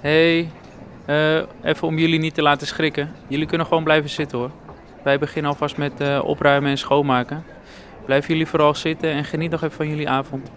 Hey, eh, even om jullie niet te laten schrikken. Jullie kunnen gewoon blijven zitten hoor. Wij beginnen alvast met eh, opruimen en schoonmaken. Blijven jullie vooral zitten en geniet nog even van jullie avond.